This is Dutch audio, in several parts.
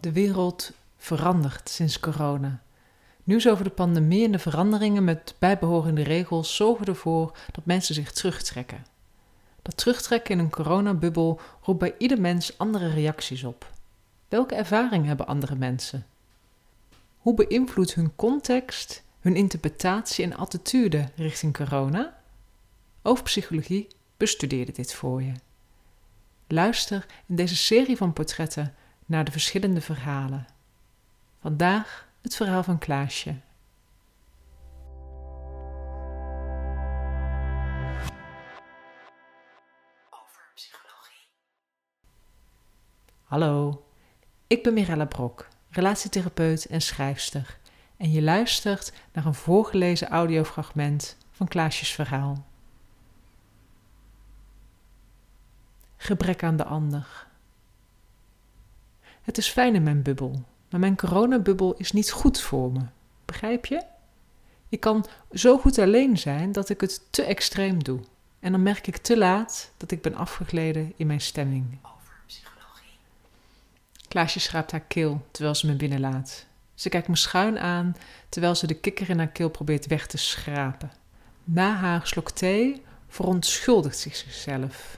De wereld verandert sinds corona. Nieuws over de pandemie en de veranderingen met bijbehorende regels zorgen ervoor dat mensen zich terugtrekken. Dat terugtrekken in een coronabubbel roept bij ieder mens andere reacties op. Welke ervaring hebben andere mensen? Hoe beïnvloedt hun context, hun interpretatie en attitude richting corona? Overpsychologie bestudeerde dit voor je. Luister in deze serie van portretten naar de verschillende verhalen. Vandaag het verhaal van Klaasje. Over psychologie. Hallo, ik ben Mirella Brok, relatietherapeut en schrijfster. En je luistert naar een voorgelezen audiofragment van Klaasjes verhaal. Gebrek aan de ander. Het is fijn in mijn bubbel, maar mijn coronabubbel is niet goed voor me. Begrijp je? Ik kan zo goed alleen zijn dat ik het te extreem doe. En dan merk ik te laat dat ik ben afgegleden in mijn stemming. Over psychologie. Klaasje schraapt haar keel terwijl ze me binnenlaat. Ze kijkt me schuin aan terwijl ze de kikker in haar keel probeert weg te schrapen. Na haar slok thee verontschuldigt zich zichzelf.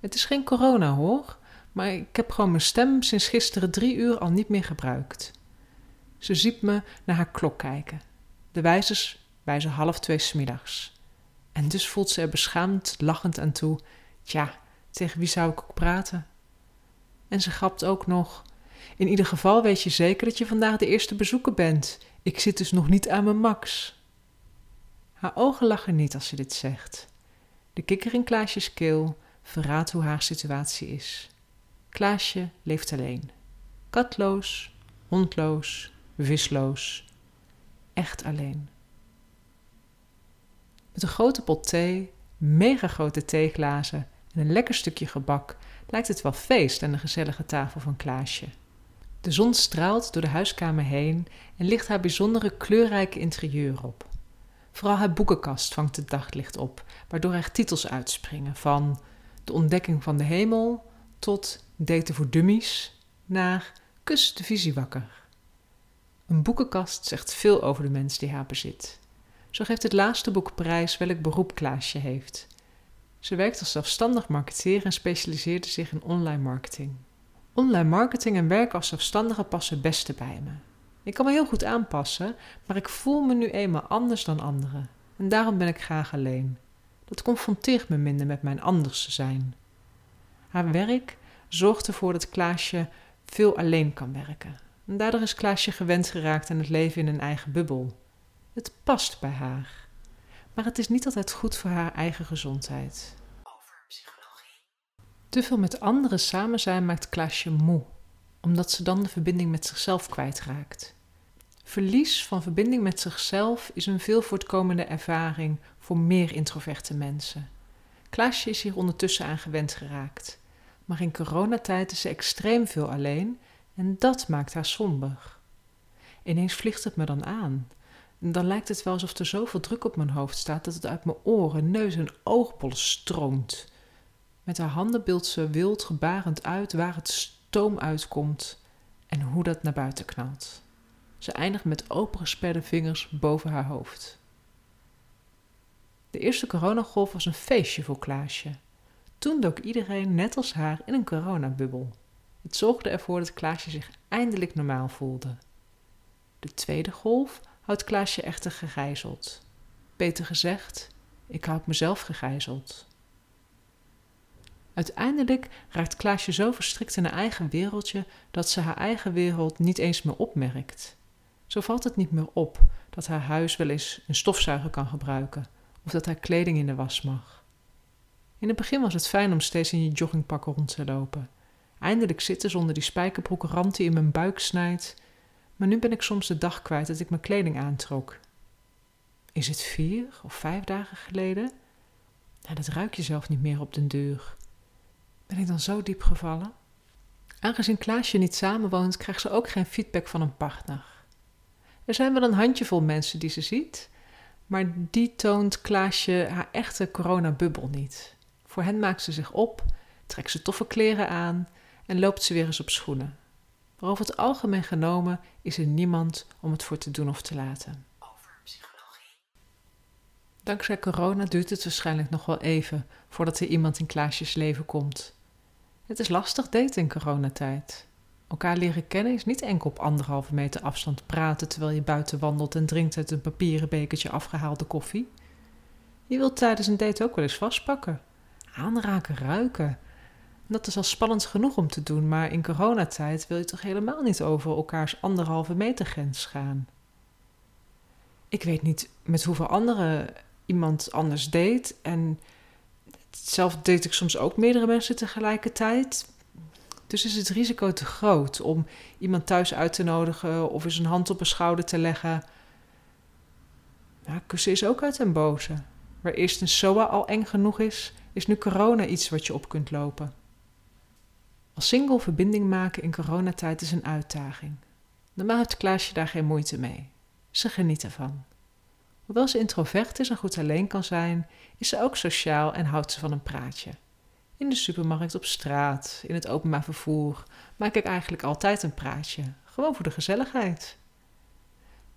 Het is geen corona hoor, maar ik heb gewoon mijn stem sinds gisteren drie uur al niet meer gebruikt. Ze ziet me naar haar klok kijken. De wijzers wijzen half twee smiddags. En dus voelt ze er beschaamd lachend aan toe. Tja, tegen wie zou ik ook praten? En ze grapt ook nog. In ieder geval weet je zeker dat je vandaag de eerste bezoeker bent. Ik zit dus nog niet aan mijn max. Haar ogen lachen niet als ze dit zegt. De kikker in Klaasjes keel verraadt hoe haar situatie is. Klaasje leeft alleen. Katloos, hondloos, visloos. Echt alleen. Met een grote pot thee, mega grote theeglazen en een lekker stukje gebak lijkt het wel feest aan de gezellige tafel van Klaasje. De zon straalt door de huiskamer heen en ligt haar bijzondere kleurrijke interieur op. Vooral haar boekenkast vangt het daglicht op, waardoor er titels uitspringen van De ontdekking van de hemel tot Daten voor dummies naar Kus de visie wakker. Een boekenkast zegt veel over de mens die haar bezit. Zo geeft het laatste boek prijs welk beroep Klaasje heeft. Ze werkt als zelfstandig marketeer en specialiseerde zich in online marketing. Online marketing en werken als zelfstandige passen het beste bij me. Ik kan me heel goed aanpassen, maar ik voel me nu eenmaal anders dan anderen. En daarom ben ik graag alleen. Dat confronteert me minder met mijn anders zijn. Haar werk zorgt ervoor dat Klaasje veel alleen kan werken. En daardoor is Klaasje gewend geraakt aan het leven in een eigen bubbel. Het past bij haar. Maar het is niet altijd goed voor haar eigen gezondheid. Te veel met anderen samen zijn maakt Klaasje moe, omdat ze dan de verbinding met zichzelf kwijtraakt. Verlies van verbinding met zichzelf is een veel voortkomende ervaring voor meer introverte mensen. Klaasje is hier ondertussen aan gewend geraakt. Maar in coronatijd is ze extreem veel alleen en dat maakt haar somber. Ineens vliegt het me dan aan. Dan lijkt het wel alsof er zoveel druk op mijn hoofd staat dat het uit mijn oren, neus en oogbollen stroomt. Met haar handen beeldt ze wild gebarend uit waar het stoom uitkomt en hoe dat naar buiten knalt. Ze eindigt met opengesperde vingers boven haar hoofd. De eerste coronagolf was een feestje voor Klaasje. Toen dook iedereen, net als haar, in een coronabubbel. Het zorgde ervoor dat Klaasje zich eindelijk normaal voelde. De tweede golf houdt Klaasje echter gegijzeld. Beter gezegd, ik houd mezelf gegijzeld. Uiteindelijk raakt Klaasje zo verstrikt in haar eigen wereldje dat ze haar eigen wereld niet eens meer opmerkt. Zo valt het niet meer op dat haar huis wel eens een stofzuiger kan gebruiken of dat haar kleding in de was mag. In het begin was het fijn om steeds in je joggingpak rond te lopen. Eindelijk zitten zonder die spijkerbroek rand die in mijn buik snijdt. Maar nu ben ik soms de dag kwijt dat ik mijn kleding aantrok. Is het vier of vijf dagen geleden? Nou, dat ruik je zelf niet meer op den deur. Ben ik dan zo diep gevallen? Aangezien Klaasje niet samenwoont, krijgt ze ook geen feedback van een partner. Er zijn wel een handjevol mensen die ze ziet, maar die toont Klaasje haar echte coronabubbel niet. Voor hen maakt ze zich op, trekt ze toffe kleren aan en loopt ze weer eens op schoenen. maar over het algemeen genomen is er niemand om het voor te doen of te laten. over psychologie, Dankzij corona duurt het waarschijnlijk nog wel even voordat er iemand in Klaasjes leven komt. Het is lastig daten in coronatijd. Elkaar leren kennen is niet enkel op anderhalve meter afstand praten terwijl je buiten wandelt en drinkt uit een papieren bekertje afgehaalde koffie. Je wilt tijdens een date ook wel eens vastpakken, aanraken, ruiken. En dat is al spannend genoeg om te doen, maar in coronatijd wil je toch helemaal niet over elkaars anderhalve meter grens gaan. Ik weet niet met hoeveel anderen iemand anders date en zelf date ik soms ook meerdere mensen tegelijkertijd. Dus is het risico te groot om iemand thuis uit te nodigen of eens een hand op een schouder te leggen. Nou, kussen is ook uit den boze. Waar eerst een SOA al eng genoeg is, is nu corona iets wat je op kunt lopen. Als single verbinding maken in coronatijd is een uitdaging. Normaal heeft Klaasje daar geen moeite mee. Ze geniet ervan. Hoewel ze introvert is en goed alleen kan zijn, is ze ook sociaal en houdt ze van een praatje. In de supermarkt, op straat, in het openbaar vervoer maak ik eigenlijk altijd een praatje, gewoon voor de gezelligheid.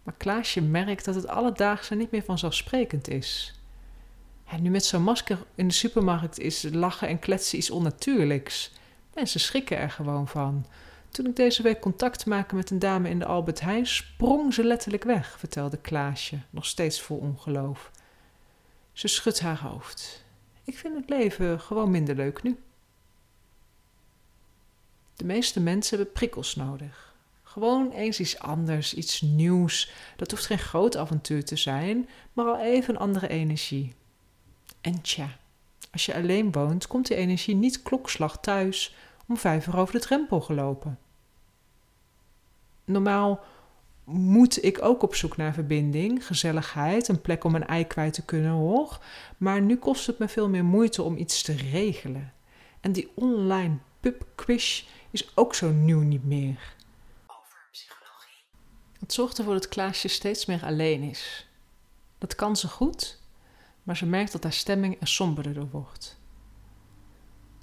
Maar Klaasje merkt dat het alledaagse niet meer vanzelfsprekend is. En nu met zo'n masker in de supermarkt is lachen en kletsen iets onnatuurlijks. Mensen schrikken er gewoon van. Toen ik deze week contact maakte met een dame in de Albert Heijn, sprong ze letterlijk weg, vertelde Klaasje, nog steeds vol ongeloof. Ze schudt haar hoofd. Ik vind het leven gewoon minder leuk nu. De meeste mensen hebben prikkels nodig. Gewoon eens iets anders, iets nieuws. Dat hoeft geen groot avontuur te zijn, maar al even andere energie. En tja, als je alleen woont, komt die energie niet klokslag thuis om vijf uur over de drempel gelopen. Normaal moet ik ook op zoek naar verbinding, gezelligheid, een plek om een ei kwijt te kunnen hoor. Maar nu kost het me veel meer moeite om iets te regelen. En die online pubquiz is ook zo nieuw niet meer. over psychologie, Het zorgt ervoor dat Klaasje steeds meer alleen is. Dat kan ze goed, maar ze merkt dat haar stemming er somberder wordt.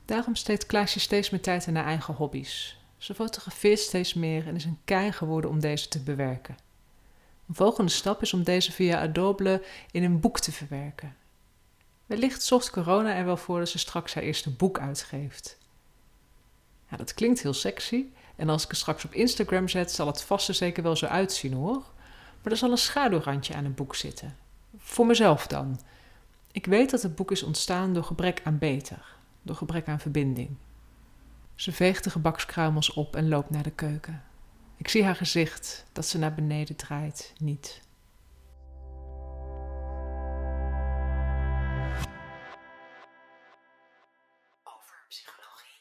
Daarom steekt Klaasje steeds meer tijd in haar eigen hobby's. Ze fotografeert steeds meer en is een kei geworden om deze te bewerken. Een volgende stap is om deze via Adobe in een boek te verwerken. Wellicht zorgt corona er wel voor dat ze straks haar eerste boek uitgeeft. Ja, dat klinkt heel sexy en als ik het straks op Instagram zet, zal het vast zeker wel zo uitzien hoor. Maar er zal een schaduwrandje aan het boek zitten. Voor mezelf dan. Ik weet dat het boek is ontstaan door gebrek aan beter, door gebrek aan verbinding. Ze veegt de gebakskruimels op en loopt naar de keuken. Ik zie haar gezicht dat ze naar beneden draait, niet. over psychologie,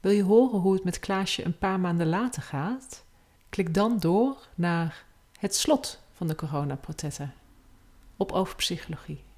Wil je horen hoe het met Klaasje een paar maanden later gaat? Klik dan door naar het slot van de coronaportretten op over psychologie.